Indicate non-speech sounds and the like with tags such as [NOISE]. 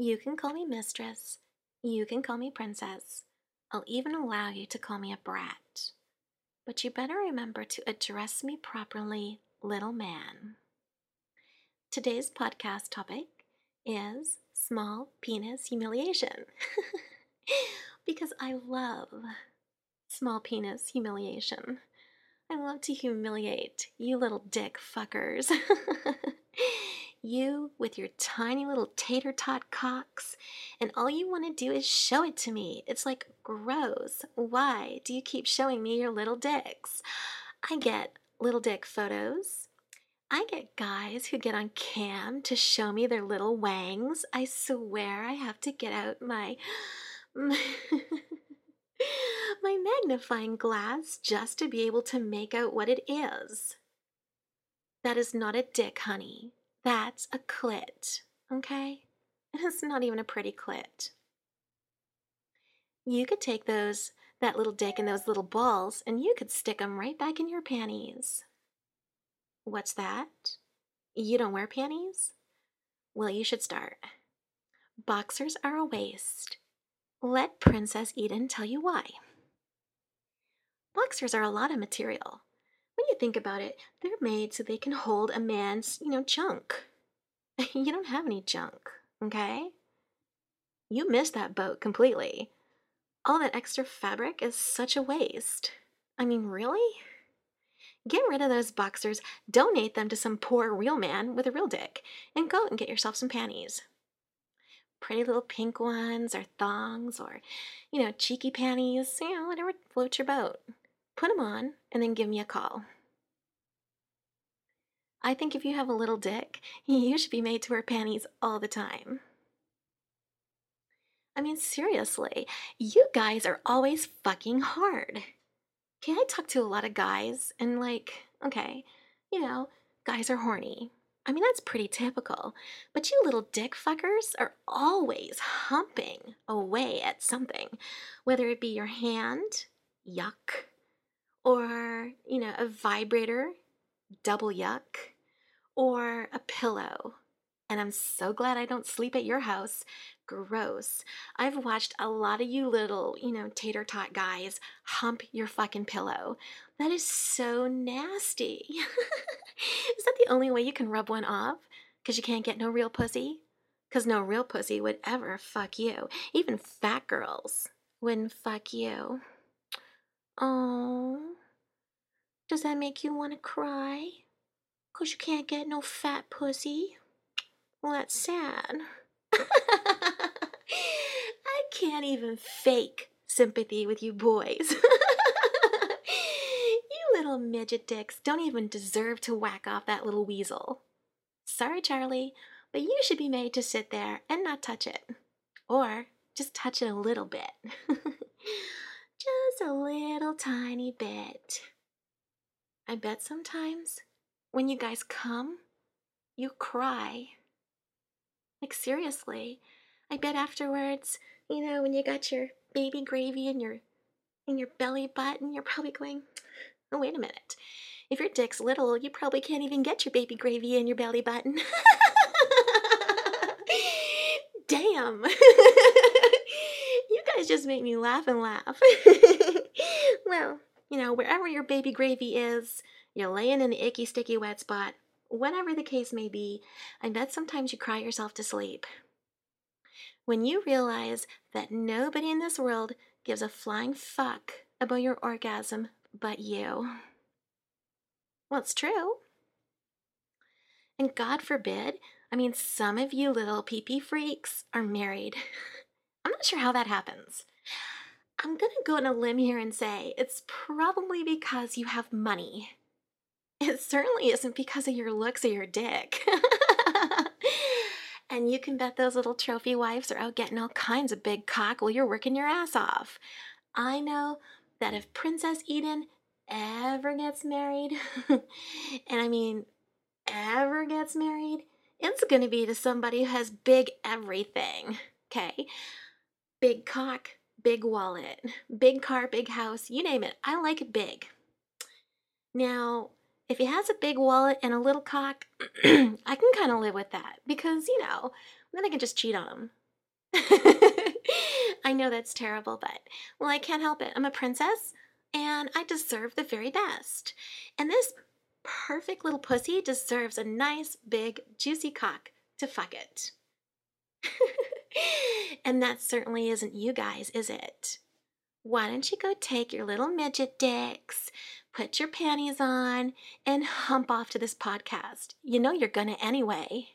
You can call me mistress. You can call me princess. I'll even allow you to call me a brat. But you better remember to address me properly, little man. Today's podcast topic is small penis humiliation. [LAUGHS] because I love small penis humiliation. I love to humiliate you little dick fuckers. [LAUGHS] you with your tiny little tater tot cocks, and all you want to do is show it to me. It's like, gross. Why do you keep showing me your little dicks? I get little dick photos. I get guys who get on cam to show me their little wangs. I swear I have to get out my. [LAUGHS] my magnifying glass just to be able to make out what it is. That is not a dick, honey. That's a clit, okay? [LAUGHS] It's not even a pretty clit. You could take those, that little dick and those little balls, and you could stick them right back in your panties. What's that? You don't wear panties? Well, you should start. Boxers are a waste. Let Princess Eden tell you why. Boxers are a lot of material. When you think about it, they're made so they can hold a man's, you know, junk. [LAUGHS] you don't have any junk, okay? You missed that boat completely. All that extra fabric is such a waste. I mean, really? Get rid of those boxers, donate them to some poor real man with a real dick, and go and get yourself some panties pretty little pink ones or thongs or, you know, cheeky panties, you know, whatever floats your boat. Put them on and then give me a call. I think if you have a little dick, [LAUGHS] you should be made to wear panties all the time. I mean, seriously, you guys are always fucking hard. Okay, I talk to a lot of guys, and like, okay, you know, guys are horny. I mean, that's pretty typical. But you little dick fuckers are always humping away at something, whether it be your hand, yuck, or, you know, a vibrator, double yuck, or a pillow. And I'm so glad I don't sleep at your house gross. I've watched a lot of you little, you know, tater tot guys hump your fucking pillow. That is so nasty. [LAUGHS] is that the only way you can rub one off? Because you can't get no real pussy? Because no real pussy would ever fuck you. Even fat girls wouldn't fuck you. Oh, does that make you want to cry? Because you can't get no fat pussy? Well, that's sad. [LAUGHS] I can't even fake sympathy with you boys. [LAUGHS] you little midget dicks don't even deserve to whack off that little weasel. Sorry, Charlie, but you should be made to sit there and not touch it. Or just touch it a little bit. [LAUGHS] just a little tiny bit. I bet sometimes when you guys come, you cry. Like, seriously, I bet afterwards, you know, when you got your baby gravy in your in your belly button, you're probably going, oh wait a minute. If your dick's little, you probably can't even get your baby gravy in your belly button. [LAUGHS] Damn. [LAUGHS] you guys just make me laugh and laugh. [LAUGHS] well, you know, wherever your baby gravy is, you're laying in the icky, sticky, wet spot, whatever the case may be, I bet sometimes you cry yourself to sleep when you realize that nobody in this world gives a flying fuck about your orgasm but you. Well, it's true. And God forbid, I mean, some of you little pee pee freaks are married. [LAUGHS] I'm not sure how that happens. I'm gonna go on a limb here and say it's probably because you have money. It certainly isn't because of your looks or your dick. [LAUGHS] And you can bet those little trophy wives are out getting all kinds of big cock while you're working your ass off. I know that if Princess Eden ever gets married, [LAUGHS] and I mean ever gets married, it's to be to somebody who has big everything. Okay? Big cock, big wallet, big car, big house, you name it. I like big. Now, if he has a big wallet and a little cock, [CLEARS THROAT] I can kind of live with that because, you know, then I can just cheat on him. [LAUGHS] I know that's terrible, but well, I can't help it. I'm a princess and I deserve the very best. And this perfect little pussy deserves a nice, big, juicy cock to fuck it. [LAUGHS] [LAUGHS] and that certainly isn't you guys, is it? Why don't you go take your little midget dicks, put your panties on, and hump off to this podcast? You know you're gonna anyway.